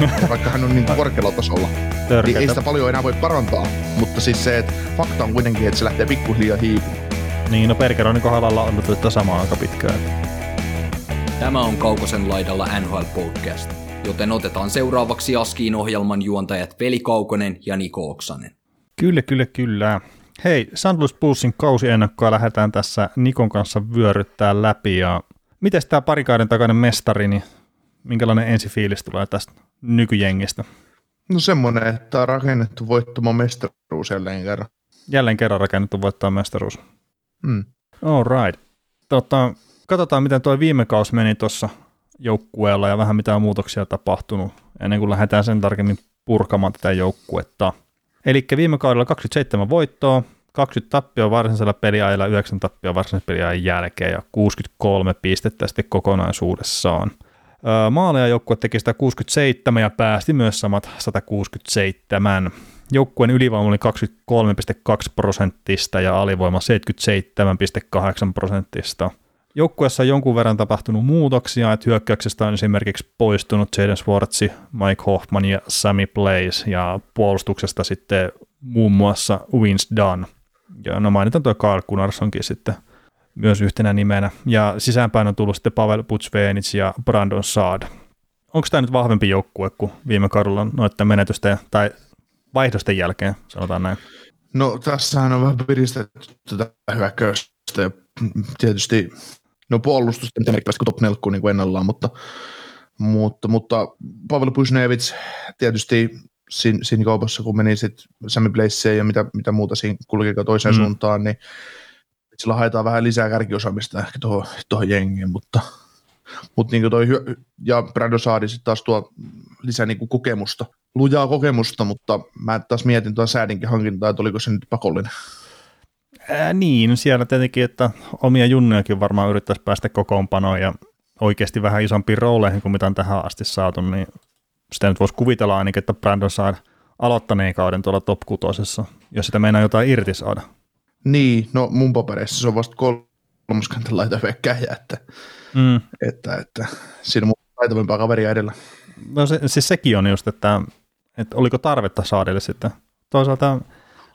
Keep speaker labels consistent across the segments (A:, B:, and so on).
A: vaikka hän on niin korkealla tasolla. Niin ei sitä paljon enää voi parantaa, mutta siis se, että fakta on kuitenkin, että se lähtee pikkuhiljaa hiipumaan.
B: Niin, no Perkeronin kohdalla on ollut tätä samaa aika pitkään.
C: Tämä on Kaukosen laidalla NHL Podcast, joten otetaan seuraavaksi Askiin ohjelman juontajat Veli Kaukonen ja Niko Oksanen.
B: Kyllä, kyllä, kyllä. Hei, St. Louis Bullsin kausiennakkoa lähdetään tässä Nikon kanssa vyöryttää läpi ja miten tämä parikauden takainen mestari, niin minkälainen ensifiilis tulee tästä nykyjengistä?
A: No semmoinen, että on rakennettu voittamaan mestaruus jälleen kerran.
B: Jälleen kerran rakennettu voittaa mestaruus.
A: Mm.
B: All right. Tota, katsotaan, miten tuo viime kausi meni tuossa joukkueella ja vähän mitä muutoksia tapahtunut ennen kuin lähdetään sen tarkemmin purkamaan tätä joukkuetta. Eli viime kaudella 27 voittoa, 20 tappia varsinaisella peliajalla, 9 tappia varsinaisen peliajan jälkeen ja 63 pistettä sitten kokonaisuudessaan. Maaleja joukkue teki 167 ja päästi myös samat 167. Joukkueen ylivoima oli 23,2 prosenttista ja alivoima 77,8 prosenttista. Joukkueessa on jonkun verran tapahtunut muutoksia, että hyökkäyksestä on esimerkiksi poistunut Jaden Swartzi, Mike Hoffman ja Sammy Blaze ja puolustuksesta sitten muun muassa Vince Dunn. Ja no mainitaan tuo Carl Gunnarssonkin sitten myös yhtenä nimenä. Ja sisäänpäin on tullut sitten Pavel Putsvenits ja Brandon Saad. Onko tämä nyt vahvempi joukkue kuin viime kaudella noiden menetysten tai vaihdosten jälkeen, sanotaan näin?
A: No tässähän on vähän piristetty tätä hyökkäystä ja tietysti no puolustusta mitä merkittävästi kuin top 4 niin kuin ennallaan, mutta, mutta, mutta Pavel Pusnevits tietysti siinä, siinä kaupassa, kun meni sitten Sammy Blazeen ja mitä, mitä muuta siinä kulki toiseen mm. suuntaan, niin sillä haetaan vähän lisää kärkiosaamista ehkä tuohon, tuohon jengiin, mutta, mutta niin toi, ja Brando Saadi sitten taas tuo lisää niin kokemusta, lujaa kokemusta, mutta mä taas mietin tuon säädinkin hankintaa, että oliko se nyt pakollinen.
B: Ää, niin, siellä tietenkin, että omia junnujakin varmaan yrittäisi päästä kokoonpanoon ja oikeasti vähän isompiin rooleihin kuin mitä on tähän asti saatu, niin sitä nyt voisi kuvitella ainakin, että Brandon saa aloittaneen kauden tuolla top kutosessa, jos sitä meinaa jotain irti saada.
A: Niin, no mun papereissa se on vasta kolmoskentän laitahyökkäjä, että, mm. että, että siinä on mun taitavimpaa kaveria edellä.
B: No se, siis sekin on just, että, että oliko tarvetta saadelle sitten. Toisaalta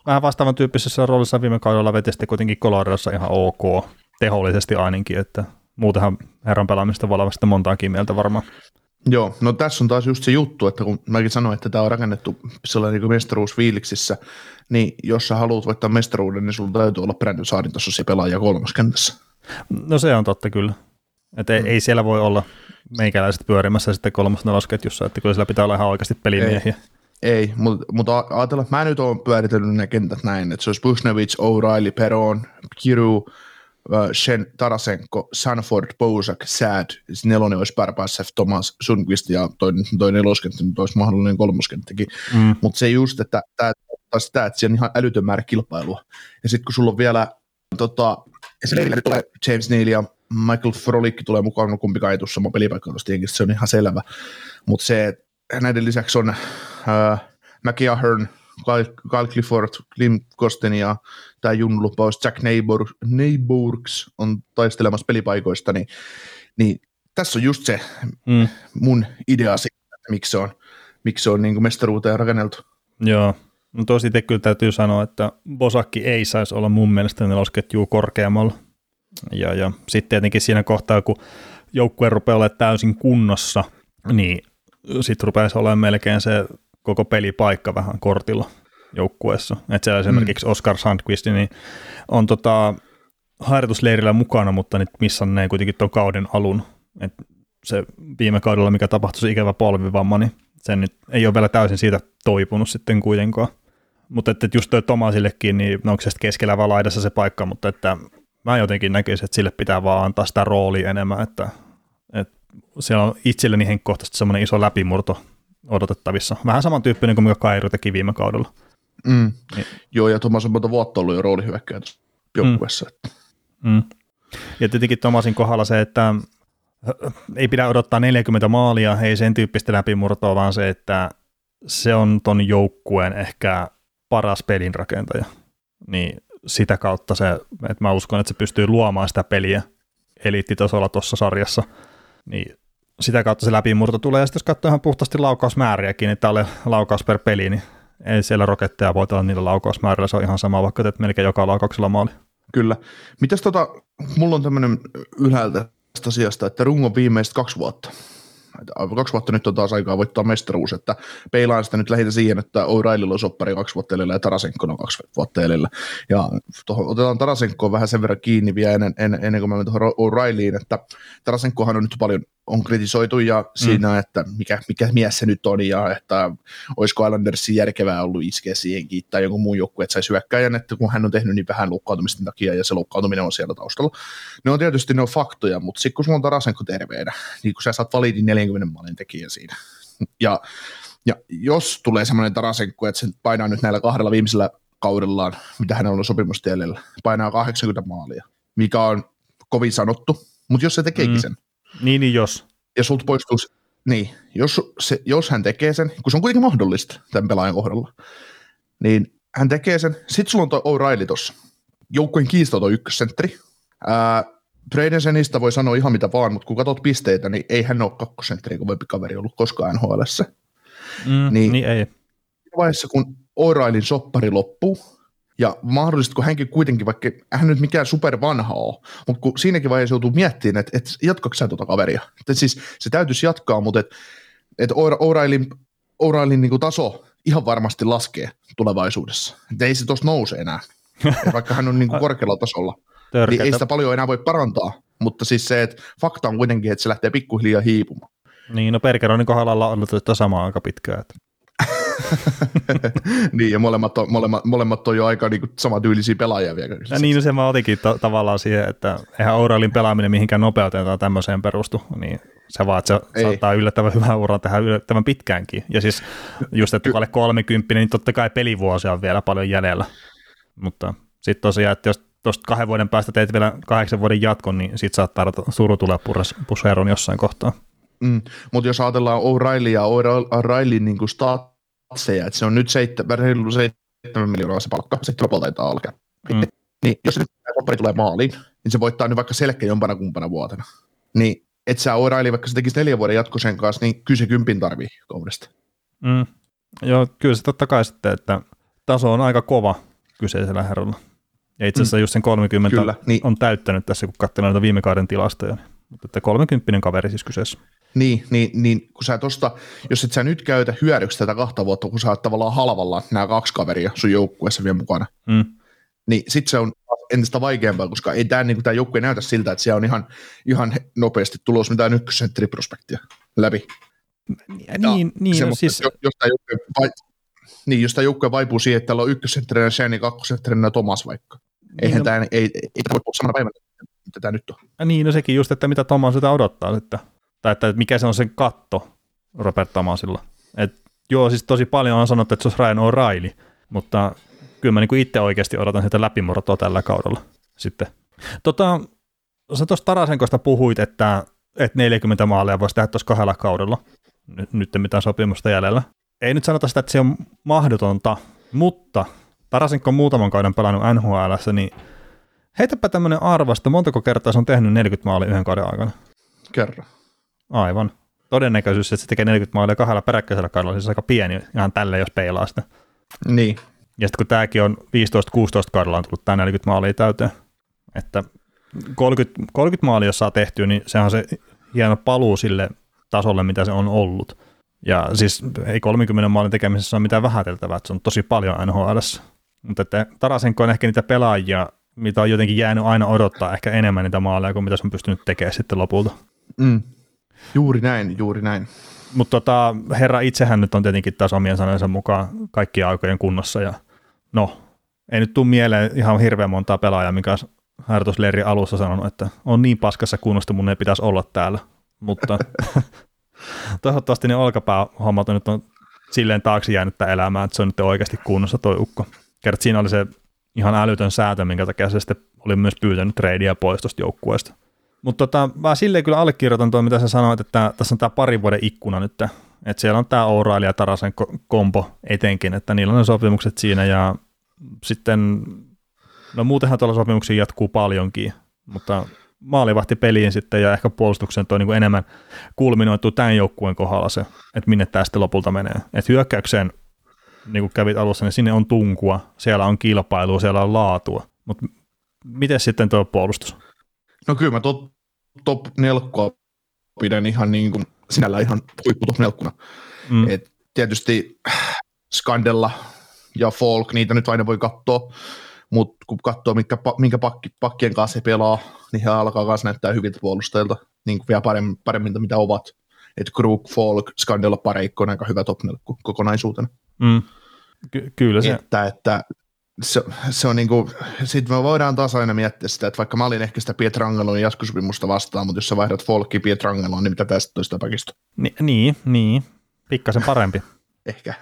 B: vähän vastaavan tyyppisessä roolissa viime kaudella veti sitten kuitenkin Coloradossa ihan ok, tehollisesti ainakin, että muutenhan herran pelaamista voi olla montaakin mieltä varmaan.
A: Joo, no tässä on taas just se juttu, että kun mäkin sanoin, että tämä on rakennettu sellainen niin mestaruusfiiliksissä, niin jos sä haluat voittaa mestaruuden, niin sulla täytyy olla Brandon Saadin tuossa se pelaaja kolmoskentässä.
B: No se on totta kyllä. Että ei, mm. ei siellä voi olla meikäläiset pyörimässä sitten kolmas nelosketjussa, että kyllä siellä pitää olla ihan oikeasti pelimiehiä.
A: Ei, ei mutta, mutta ajatella, että mä nyt oon pyöritellyt ne kentät näin, että se olisi Bushnevich, O'Reilly, Peron, Kiru, Shen Tarasenko, Sanford, Bozak, Sad, nelonen olisi Barbassev, Thomas, Sundqvist ja toinen, toi neloskenttä nyt olisi mahdollinen kolmoskenttäkin. Mm. Mutta se just, että tämä sitä, että siellä on ihan älytön määrä kilpailua. Ja sitten kun sulla on vielä tota, esimerkiksi tulee James Neal ja Michael Frolik tulee mukaan, no kumpikaan ei tule sama pelipaikka se on ihan selvä. Mutta se, näiden lisäksi on äh, McIahern, Kyle Clifford, Klim Kosten ja tämä junnulupaus Jack Neighbor, Neighborks on taistelemassa pelipaikoista, niin, niin tässä on just se mm. mun idea siitä, että miksi se on, miksi se on niin mestaruuteen rakenneltu.
B: Joo, no tosi itse kyllä täytyy sanoa, että Bosakki ei saisi olla mun mielestä nelosketjua korkeammalla. Ja, ja sitten tietenkin siinä kohtaa, kun joukkue rupeaa olemaan täysin kunnossa, niin sitten rupeaisi olemaan melkein se koko pelipaikka vähän kortilla joukkueessa. Että siellä esimerkiksi mm. Oscar Sandqvist niin on tota, harjoitusleirillä mukana, mutta nyt missanneen kuitenkin tuon kauden alun. Et se viime kaudella, mikä tapahtui, se ikävä polvivamma, niin se nyt ei ole vielä täysin siitä toipunut sitten kuitenkaan. Mutta että just toi Tomasillekin, niin onko se keskellä vaan laidassa se paikka, mutta että mä jotenkin näkisin, että sille pitää vaan antaa sitä roolia enemmän, että, että siellä on itselleni henkkohtaisesti semmoinen iso läpimurto odotettavissa. Vähän samantyyppinen kuin mikä Kairu teki viime kaudella.
A: Mm.
B: Niin.
A: Joo, ja Thomas on monta vuotta ollut jo roolihyökkäjä tuossa joukkueessa. Mm.
B: Mm. Ja tietenkin Tomasin kohdalla se, että ei pidä odottaa 40 maalia, ei sen tyyppistä läpimurtoa, vaan se, että se on ton joukkueen ehkä paras pelinrakentaja. Niin sitä kautta se, että mä uskon, että se pystyy luomaan sitä peliä eliittitasolla tuossa sarjassa, niin sitä kautta se läpimurto tulee. Ja sitten jos katsoo ihan puhtaasti laukausmääriäkin, että ole laukaus per peli, niin ei siellä roketteja voi olla niillä laukausmäärillä, se on ihan sama, vaikka teet melkein joka laukauksella maali.
A: Kyllä. Mitäs tota, mulla on tämmöinen ylhäältä tästä asiasta, että rungon viimeiset kaksi vuotta. Kaksi vuotta nyt on taas aikaa voittaa mestaruus, että peilaan sitä nyt lähinnä siihen, että O'Reillylla on soppari kaksi vuotta edellä ja Tarasenko on kaksi vuotta edellä. Ja tohon, otetaan Tarasenkoon vähän sen verran kiinni vielä ennen, ennen, ennen kuin mä menen tuohon O'Reillyin, että Tarasenkohan on nyt paljon on kritisoitu ja siinä, mm. että mikä, mikä mies se nyt on ja että olisiko Islandersin järkevää ollut iskeä siihenkin tai jonkun muun joukku, että saisi hyökkäjän, että kun hän on tehnyt niin vähän loukkaantumisten takia ja se loukkaantuminen on siellä taustalla. Ne on tietysti ne on faktoja, mutta sitten kun sulla on Tarasenko terveenä, niin kun sä saat validin 40 maalin tekijän siinä. Ja, ja jos tulee semmoinen Tarasenko, että se painaa nyt näillä kahdella viimeisellä kaudellaan, mitä hänellä on sopimustielellä, painaa 80 maalia, mikä on kovin sanottu, mutta jos se tekeekin mm. sen,
B: niin, niin jos.
A: Ja sulta poistuu, niin, jos, se, jos hän tekee sen, kun se on kuitenkin mahdollista tämän pelaajan kohdalla, niin hän tekee sen. Sitten sulla on tuo O'Reilly tuossa. Joukkueen kiistoton ykkössentteri. Bradensenista voi sanoa ihan mitä vaan, mutta kun katsot pisteitä, niin ei hän ole kakkosentteri kovempi kaveri ollut koskaan nhl
B: mm, niin, niin ei.
A: Vaiheessa, kun O'Reillyn soppari loppuu, ja mahdollisesti, kun hänkin kuitenkin, vaikka hän nyt mikään super vanha ole, mutta kun siinäkin vaiheessa joutuu miettimään, että, että jatkako sä tuota kaveria. Että siis se täytyisi jatkaa, mutta että, että O'Reillyn, O'Reillyn niin taso ihan varmasti laskee tulevaisuudessa. Että ei se tuossa nouse enää. Vaikka hän on niin kuin korkealla tasolla, niin ei sitä paljon enää voi parantaa. Mutta siis se, että fakta on kuitenkin, että se lähtee pikkuhiljaa hiipumaan.
B: Niin, no Perkeronin kohdalla on ollut samaa aika pitkään. Että.
A: niin, ja molemmat on, molemmat, molemmat on jo aika niin kuin, samantyylisiä pelaajia vielä.
B: Ja niin, no se mä otinkin ta- tavallaan siihen, että eihän Ouralin pelaaminen mihinkään nopeuteen tai tämmöiseen perustu, niin se vaan, että se Ei. saattaa yllättävän hyvän uran tehdä yllättävän pitkäänkin. Ja siis just, että alle 30, niin totta kai pelivuosia on vielä paljon jäljellä. Mutta sitten tosiaan, että jos tuosta kahden vuoden päästä teet vielä kahdeksan vuoden jatkon, niin sitten saattaa suru tulee pusheron jossain kohtaa.
A: Mm, mutta jos ajatellaan O'Reilly ja O'Reillyn niin stat, matseja, että se on nyt 7, 7 miljoonaa se palkka, 7 taitaa olla. Mm. Niin jos nyt tulee maaliin, niin se voittaa nyt vaikka selkeä jompana kumpana vuotena. Niin et sä Oraili, vaikka se tekisi neljän vuoden jatkosen kanssa, niin kyllä se kympin tarvii kaudesta.
B: Mm. Joo, kyllä se totta kai sitten, että taso on aika kova kyseisellä herralla. Ja itse asiassa mm. just sen 30 kyllä, niin. on täyttänyt tässä, kun katselee näitä viime kauden tilastoja. Mutta että 30 kaveri siis kyseessä.
A: Niin, niin, niin kun sä tosta, jos et sä nyt käytä hyödyksi tätä kahta vuotta, kun sä oot tavallaan halvalla nämä kaksi kaveria sun joukkueessa vielä mukana, mm. niin sit se on entistä vaikeampaa, koska ei tämä niinku, joukkue näytä siltä, että siellä on ihan, ihan nopeasti tulos mitään ykkössentteriprospektia läpi.
B: Niin, niin no siis...
A: Jos, tämä joukkue, vai, niin, jos tämä joukkue vaipuu siihen, että täällä on ykkössentterinä Shane ja kakkosentterinä Thomas vaikka. Eihän niin, no. tämä, ei, ei, ei tämä voi samana päivänä, mitä tämä nyt on.
B: Niin, no sekin just, että mitä Thomas sitä odottaa sitten tai että mikä se on sen katto Robert Tamasilla. Et joo, siis tosi paljon on sanottu, että se olisi Ryan O'Reilly, mutta kyllä mä niin itse oikeasti odotan sitä läpimurtoa tällä kaudella sitten. Tota, sä tuosta Tarasenkosta puhuit, että, että 40 maalia voisi tehdä tuossa kahdella kaudella, nyt, nyt mitään sopimusta jäljellä. Ei nyt sanota sitä, että se on mahdotonta, mutta Tarasenko on muutaman kauden pelannut NHL, niin heitäpä tämmöinen arvasta, montako kertaa se on tehnyt 40 maalia yhden kauden aikana?
A: Kerran.
B: Aivan. Todennäköisyys, että se tekee 40 maalia kahdella peräkkäisellä kaudella, siis aika pieni ihan tälle, jos peilaa sitä.
A: Niin.
B: Ja sitten kun tämäkin on 15-16 kaudella on tullut tämä 40 maalia täyteen, että 30, 30 maalia, jos saa tehtyä, niin se on se hieno paluu sille tasolle, mitä se on ollut. Ja siis ei 30 maalin tekemisessä ole mitään vähäteltävää, että se on tosi paljon nhl Mutta että Tarasenko on ehkä niitä pelaajia, mitä on jotenkin jäänyt aina odottaa ehkä enemmän niitä maaleja kuin mitä se on pystynyt tekemään sitten lopulta.
A: Mm. Juuri näin, juuri näin.
B: Mutta tota, herra itsehän nyt on tietenkin taas omien sanojensa mukaan kaikkien aikojen kunnossa ja no, ei nyt tule mieleen ihan hirveän montaa pelaajaa, mikä harjoitusleiri alussa sanonut, että on niin paskassa kunnosta, mun ei pitäisi olla täällä, mutta Toivottavasti ne olkapäähommat on nyt on silleen taakse jäänyt elämään, että se on nyt oikeasti kunnossa toi ukko. Kerrot, siinä oli se ihan älytön säätö, minkä takia se sitten oli myös pyytänyt treidiä pois tuosta joukkueesta. Mutta tota, mä silleen kyllä allekirjoitan tuo, mitä sä sanoit, että tässä on tämä parin vuoden ikkuna nyt, että siellä on tämä Ouraili ja Tarasen kompo etenkin, että niillä on ne sopimukset siinä ja sitten, no muutenhan tuolla sopimuksia jatkuu paljonkin, mutta maalivahti peliin sitten ja ehkä puolustuksen toi niin enemmän kulminoituu tämän joukkueen kohdalla se, että minne tämä sitten lopulta menee. Että hyökkäykseen, niin kuin kävit alussa, niin sinne on tunkua, siellä on kilpailua, siellä on laatua, mutta miten sitten tuo puolustus?
A: No kyllä mä top, top nelkkoa pidän ihan niin kuin sinällä ihan huippu top nelkkuna. Mm. Et tietysti Skandella ja Folk, niitä nyt aina voi katsoa, mutta kun katsoo, minkä, minkä pakki, pakkien kanssa he pelaa, niin he alkaa myös näyttää hyviltä puolustajilta, niin kuin vielä paremmin, paremmin mitä ovat. Että Krug, Folk, Skandella, Pareikko on aika hyvä top kokonaisuutena.
B: Mm. Ky- kyllä se.
A: Että, että se, se on niinku, sitten me voidaan taas aina miettiä sitä, että vaikka mä olin ehkä sitä Pietrangelon jatkosopimusta vastaan, mutta jos sä vaihdat Folkki Pietrangeloon, niin mitä tästä toista pakista?
B: Ni, niin, niin, pikkasen parempi.
A: ehkä.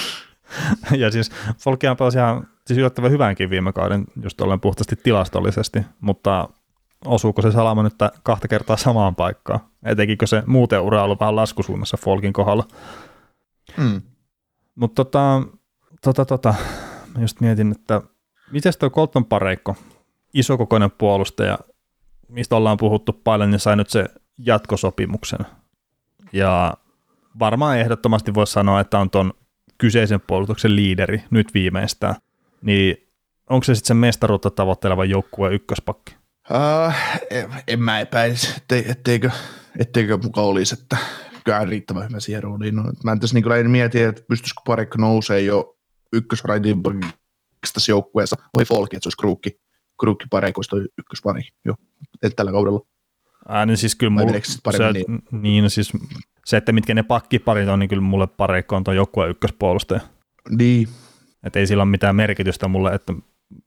B: ja siis Folkia pelasi ihan siis yllättävän hyvänkin viime kauden, just ollen puhtaasti tilastollisesti, mutta osuuko se salama nyt kahta kertaa samaan paikkaan? Etenkikö se muuten ura ollut vähän laskusuunnassa Folkin kohdalla?
A: Mm.
B: Mutta tota, tota, tota, mä just mietin, että miten tuo Colton Pareikko, isokokoinen puolustaja, mistä ollaan puhuttu paljon, niin sai nyt se jatkosopimuksen. Ja varmaan ehdottomasti voisi sanoa, että on tuon kyseisen puolustuksen liideri nyt viimeistään. Niin onko se sitten se mestaruutta tavoitteleva joukkue ykköspakki?
A: Uh, en, en mä epäisi, ettei, etteikö, etteikö mukaan olisi, että kyllä riittävän hyvä siihen rooliin. No, mä en tässä niin mieti, että pystyisikö Pareikko nousee jo ykkösraitin tässä joukkueessa, vai Folki, että se olisi Kruukki, Kruukki pareikoista ykköspari jo tällä kaudella.
B: Ää, niin siis kyllä mulla, se, niin? niin, no siis se, että mitkä ne pakkiparit on, niin kyllä mulle pareikko on tuo joukkueen ykköspuolustaja.
A: Niin.
B: Että ei sillä ole mitään merkitystä mulle, että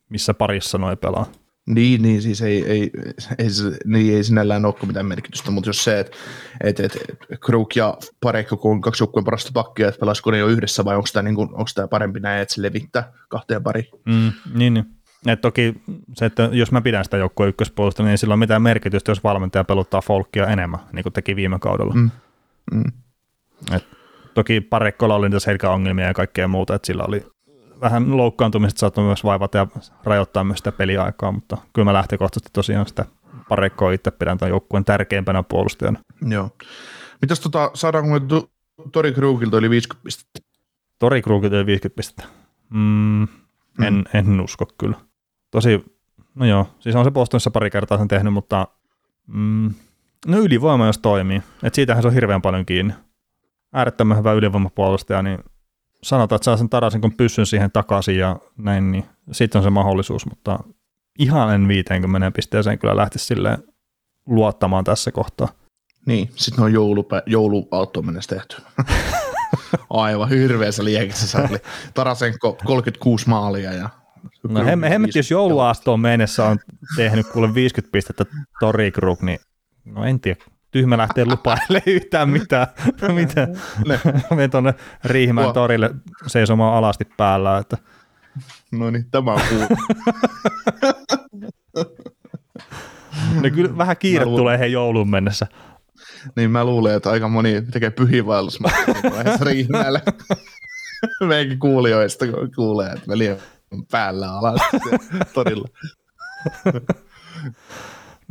B: missä parissa noin pelaa.
A: Niin, niin siis ei, ei, ei, niin ei sinällään ole mitään merkitystä, mutta jos se, että et, et, Kruk ja Parekko, kun on kaksi joukkueen parasta pakkia, että pelasiko ne jo yhdessä vai onko tämä, niin onko tämä parempi näin, että se levittää kahteen pari?
B: Mm, niin, niin. Et toki se, että jos mä pidän sitä joukkueen ykköspuolesta, niin ei sillä ole mitään merkitystä, jos valmentaja peluttaa folkia enemmän, niin kuin teki viime kaudella. Mm. Mm. Et toki Parekkolla oli niitä selkäongelmia ja kaikkea muuta, että sillä oli vähän loukkaantumiset saattoi myös vaivata ja rajoittaa myös sitä peliaikaa, mutta kyllä mä lähtökohtaisesti tosiaan sitä parekkoa itse pidän tämän joukkueen tärkeimpänä puolustajana.
A: Joo. Mitäs tota, saadaanko me Tori Krugilta yli 50 pistettä?
B: Tori Krugilta yli 50 pistettä? Mm, en, mm. en usko kyllä. Tosi, no joo, siis on se Bostonissa pari kertaa sen tehnyt, mutta mm, no ylivoima jos toimii. Et siitähän se on hirveän paljon kiinni. Äärettömän hyvä ylivoimapuolustaja, niin sanotaan, että saa sen Tarasen kun pyssyn siihen takaisin ja näin, niin sitten on se mahdollisuus, mutta ihan en 50 pisteeseen kyllä lähtisi silleen luottamaan tässä kohtaa.
A: Niin, sitten on joulupä, jouluautto mennessä tehty. Aivan hirveässä liekissä se oli. Tarasenko 36 maalia ja
B: No hemmet, jos jouluaastoon mennessä on tehnyt kuule 50 pistettä Tori Krug, niin no en tiedä, tyhmä lähteä lupailemaan yhtään mitään. mitä? Menen tuonne Riihimäen torille seisomaan alasti päällä. Että.
A: No niin, tämä on kuullut.
B: no kyllä vähän kiire luulen, tulee he joulun mennessä.
A: Niin mä luulen, että aika moni tekee pyhiinvaellusmatkaa Riihimäelle. Meidänkin kuulijoista kuulee, että veli on päällä alas torilla.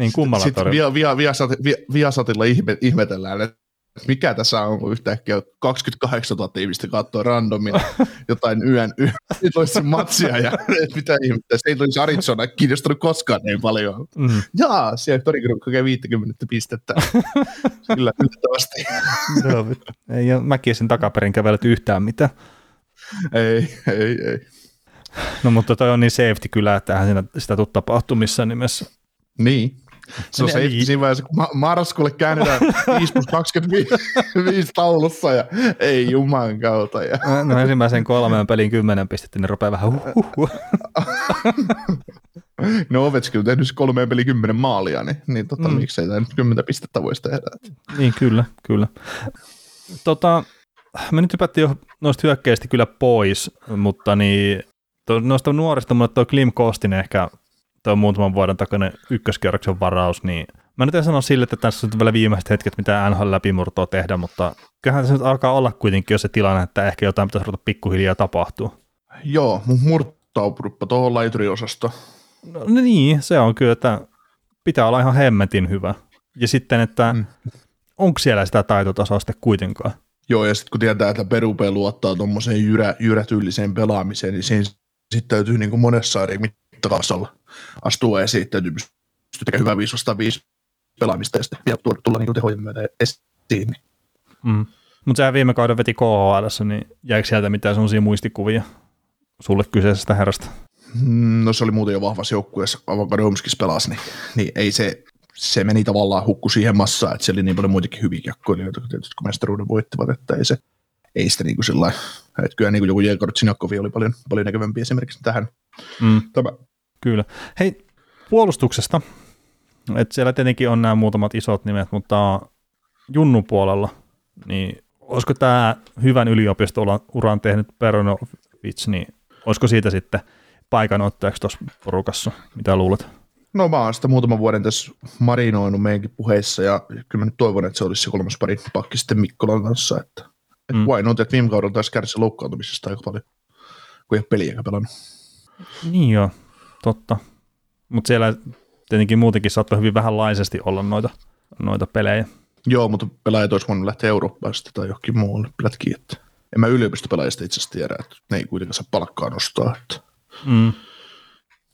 B: Niin kummalla
A: Sitten via, via, Viasat, via, Viasatilla ihme, ihmetellään, että mikä tässä on, kun yhtäkkiä 28 000 ihmistä katsoo randomia jotain yön, yön toisen matsia ja mitä ihmettä, se ei olisi Arizona kiinnostunut koskaan niin paljon. Mm. Jaa, siellä Torigroup kokee 50 pistettä. Kyllä, yllättävästi.
B: ei ole mäkin sen takaperin kävellyt yhtään mitään.
A: Ei, ei, ei.
B: No mutta toi on niin safety kyllä, että eihän sitä tule tapahtumissa nimessä.
A: Niin. Se on se niin. siinä vaiheessa, kun marraskuulle käännetään 5 plus 25 taulussa ja ei juman kautta. Ja.
B: No ensimmäisen kolmeen pelin kymmenen pistettä, niin rupeaa vähän huh, huh, huh.
A: no Ovechkin on tehnyt kolmeen peli kymmenen maalia, niin, niin tota, mm. miksei tämä nyt kymmentä pistettä voisi tehdä.
B: Niin, kyllä, kyllä. Tota, me nyt hypättiin jo noista hyökkäistä kyllä pois, mutta niin, to, noista nuorista mulle tuo Klim Kostin ehkä tuo muutaman vuoden takainen ykköskierroksen varaus, niin mä nyt en sano sille, että tässä on vielä viimeiset hetket, mitä NHL läpimurtoa tehdä, mutta kyllähän se nyt alkaa olla kuitenkin jo se tilanne, että ehkä jotain pitäisi ruveta pikkuhiljaa tapahtua.
A: Joo, mun murtaupuruppa tuohon laituriosasto.
B: No, no niin, se on kyllä, että pitää olla ihan hemmetin hyvä. Ja sitten, että mm. onko siellä sitä taitotasoa sitten kuitenkaan?
A: Joo, ja sitten kun tietää, että Perupe luottaa tuommoiseen jyrä, jyrätylliseen pelaamiseen, niin siinä sitten täytyy niin kuin monessa eri mittakaavassa astua esiin, täytyy pystyä tekemään hyvää 5 5 pelaamista ja sitten vielä tulla niin tehojen myötä esiin. Niin.
B: Mm. Mutta sehän viime kauden veti KHL, niin jäikö sieltä mitään sellaisia muistikuvia sulle kyseisestä herrasta?
A: Mm, no se oli muuten jo vahvassa joukkueessa, Avakadomskis pelasi, niin, niin ei se, se meni tavallaan hukku siihen massaan, että siellä oli niin paljon muitakin hyviä kiekkoilijoita, tietysti kun mestaruuden voittivat, että ei se, ei sitä niin kuin sillä että kyllä niin kuin joku Tsinakovi oli paljon, paljon näkevämpi esimerkiksi tähän.
B: Mm. Tämä. Kyllä. Hei, puolustuksesta, että siellä tietenkin on nämä muutamat isot nimet, mutta Junnu puolella, niin olisiko tämä hyvän yliopisto-uran tehnyt Peronovits, niin olisiko siitä sitten paikanottajaksi tuossa porukassa? Mitä luulet?
A: No mä oon sitä muutaman vuoden tässä marinoinut meidänkin puheissa ja kyllä mä nyt toivon, että se olisi se kolmas pari pakki sitten Mikkolan kanssa, että, että mm. why not, että viime kaudella taisi kärsi loukkaantumisesta aika paljon, kun ei ole peliä pelannut.
B: Niin joo, totta. Mutta siellä tietenkin muutenkin saattoi hyvin vähänlaisesti olla noita, noita pelejä.
A: Joo, mutta pelaajat olisi voinut lähteä Eurooppaan tai johonkin muualle plätkiin. Että en mä yliopistopelaajista itse asiassa tiedä, että ne ei kuitenkaan saa palkkaa nostaa. Että.
B: Mm.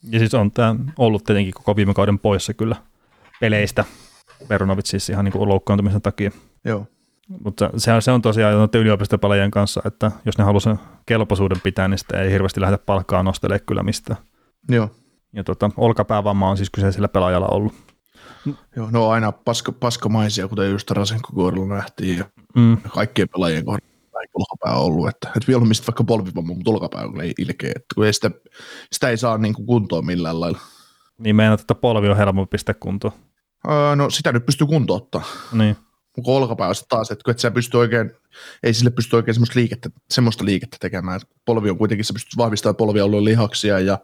B: Ja siis on tämä ollut tietenkin koko viime kauden poissa kyllä peleistä. Veronovit siis ihan niin loukkaantumisen takia.
A: Joo.
B: Mutta se, se on tosiaan noiden yliopistopelaajien kanssa, että jos ne haluaa sen kelpoisuuden pitää, niin sitä ei hirveästi lähdetä palkkaa nostelemaan kyllä mistään.
A: Joo.
B: Ja tota, olkapäävamma on siis kyseisellä pelaajalla ollut.
A: Joo, no aina paska, paskamaisia, kuten just Rasenko kohdalla nähtiin ja mm. kaikkien pelaajien kohdalla olkapää ollut, että, että vielä mistä vaikka polvivamma, mutta olkapää on ilkeä, että kun ei sitä, sitä ei saa niin kuin kuntoon millään lailla.
B: Niin meinaat, että polvi on helpompi pistää kuntoon?
A: Öö, no sitä nyt pystyy kuntoottaa.
B: Niin.
A: Mutta olkapää on taas, että kun et sä pysty oikein, ei sille pysty oikein semmoista liikettä, semmoista liikettä tekemään. Polvi on kuitenkin, sä pystyt vahvistamaan polvialueen lihaksia ja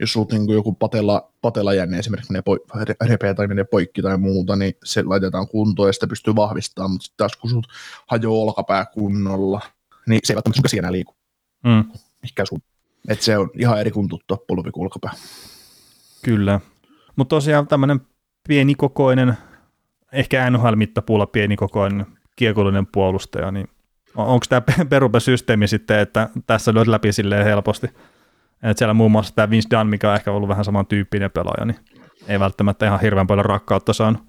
A: jos sulta niin joku patella, patella jänne esimerkiksi menee repeä tai menee poikki tai muuta, niin se laitetaan kuntoon ja sitä pystyy vahvistamaan, mutta sitten taas kun sut hajoaa olkapää kunnolla, niin se ei välttämättä sun käsi enää liiku.
B: Mm.
A: Mikä sun, että se on ihan eri kuin tuttu polvi kuin olkapää.
B: Kyllä. Mutta tosiaan tämmöinen pienikokoinen, ehkä NHL-mittapuulla pienikokoinen kiekollinen puolustaja, niin onko tämä perupesysteemi sitten, että tässä lyöt läpi silleen helposti? Et siellä muun muassa tämä Vince Dunn, mikä on ehkä ollut vähän samantyyppinen pelaaja, niin ei välttämättä ihan hirveän paljon rakkautta saanut.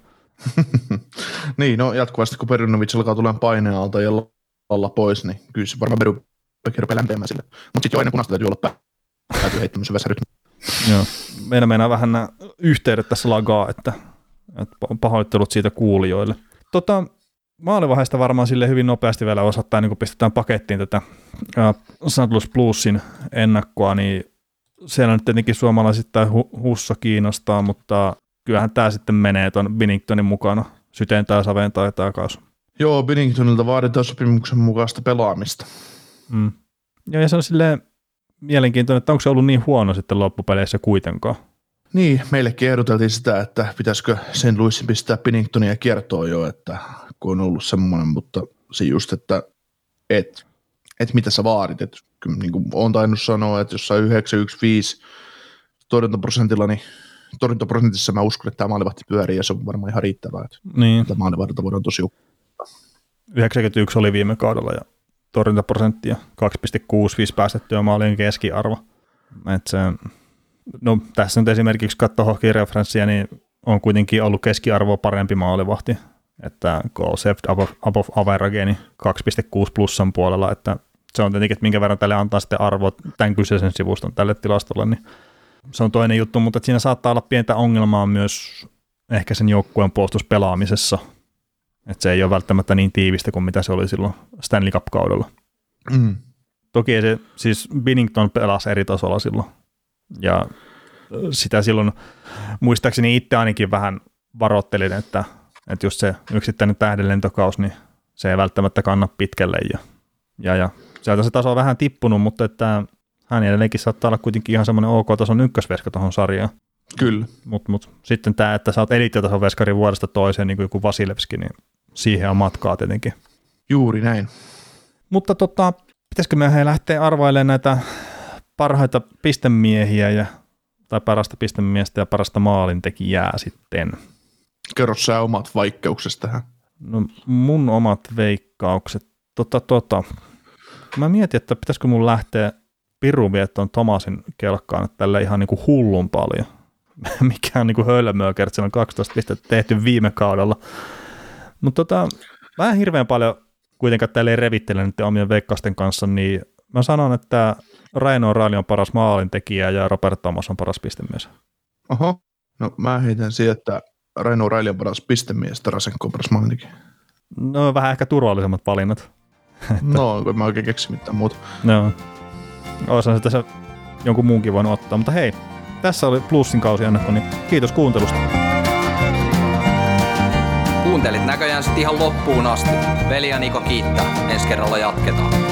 A: niin, no jatkuvasti kun Perunovic alkaa tulemaan paineen alta ja olla pois, niin kyllä se varmaan Peru rupeaa lämpeämään sille. Mutta sitten jo ennen punaista täytyy olla pää. Täytyy heittää syvässä rytmi.
B: Joo. Meidän meinaa vähän nämä yhteydet tässä lagaa, että, että pahoittelut siitä kuulijoille. Tota, maalivaiheesta varmaan sille hyvin nopeasti vielä osattaa, niin kun pistetään pakettiin tätä uh, St. Plusin ennakkoa, niin siellä nyt tietenkin suomalaisittain hu- Hussa kiinnostaa, mutta kyllähän tämä sitten menee tuon Binningtonin mukana. Syteen tai saveen tai taakaus.
A: Joo, Binningtonilta vaaditaan sopimuksen mukaista pelaamista.
B: Mm. Joo, ja se on silleen mielenkiintoinen, että onko se ollut niin huono sitten loppupeleissä kuitenkaan.
A: Niin, meillekin ehdoteltiin sitä, että pitäisikö sen Louisin pistää Binningtonia kiertoon jo, että kun on ollut semmoinen, mutta se just, että et, et mitä sä vaadit, että niin kuin olen tainnut sanoa, että jossain 915 torjuntaprosentilla, niin torjuntaprosentissa mä uskon, että tämä maalivahti pyörii ja se on varmaan ihan riittävää, että
B: niin.
A: tämä maalivahdilta voidaan tosi
B: 91 oli viime kaudella ja torjuntaprosenttia 2,65 päästettyä maalien keskiarvo. Et se, no, tässä nyt esimerkiksi katsoo hockey-referenssiä, niin on kuitenkin ollut keskiarvo parempi maalivahti että goal saved above, above average, niin 2,6 plussan puolella, että se on tietenkin, että minkä verran tälle antaa sitten arvoa tämän kyseisen sivuston tälle tilastolle, niin se on toinen juttu, mutta siinä saattaa olla pientä ongelmaa myös ehkä sen joukkueen puolustuspelaamisessa, että se ei ole välttämättä niin tiivistä kuin mitä se oli silloin Stanley Cup-kaudella.
A: Mm.
B: Toki se, siis Binnington pelasi eri tasolla silloin, ja sitä silloin muistaakseni itse ainakin vähän varoittelin, että, että just se yksittäinen tähdenlentokaus, niin se ei välttämättä kanna pitkälle ja, ja, ja sieltä se taso on vähän tippunut, mutta että hän edelleenkin saattaa olla kuitenkin ihan semmoinen OK-tason ykkösveska tuohon sarjaan.
A: Kyllä.
B: Mutta mut, sitten tämä, että sä oot elitiotason veskari vuodesta toiseen, niin kuin joku Vasilevski, niin siihen on matkaa tietenkin.
A: Juuri näin.
B: Mutta tota, pitäisikö meidän lähteä arvailemaan näitä parhaita pistemiehiä ja, tai parasta pistemiestä ja parasta maalintekijää sitten?
A: Kerro sä omat vaikeuksesta tähän.
B: No mun omat veikkaukset. Tota, tota. Mä mietin, että pitäisikö mun lähteä pirun viettoon Tomasin kelkkaan tällä ihan niin kuin hullun paljon. Mikä on niin kuin hölmöä, kertaa on 12 pistettä tehty viime kaudella. Mutta tota, en hirveän paljon kuitenkaan tälleen revittele nyt omien veikkausten kanssa, niin mä sanon, että Raino Raali on paras maalintekijä ja Robert Thomas on paras pistemies.
A: Oho, no mä heitän siihen, että Raino Raili on paras pistemies, Tarasenko on paras maalintekijä.
B: No vähän ehkä turvallisemmat valinnat.
A: no, en mä oikein keksi mitään muuta.
B: No, olisin se tässä jonkun muunkin voinut ottaa, mutta hei, tässä oli Plussin kausi ennakko, niin kiitos kuuntelusta.
C: Kuuntelit näköjään sitten ihan loppuun asti. Veli ja Niko kiittää. Ensi kerralla jatketaan.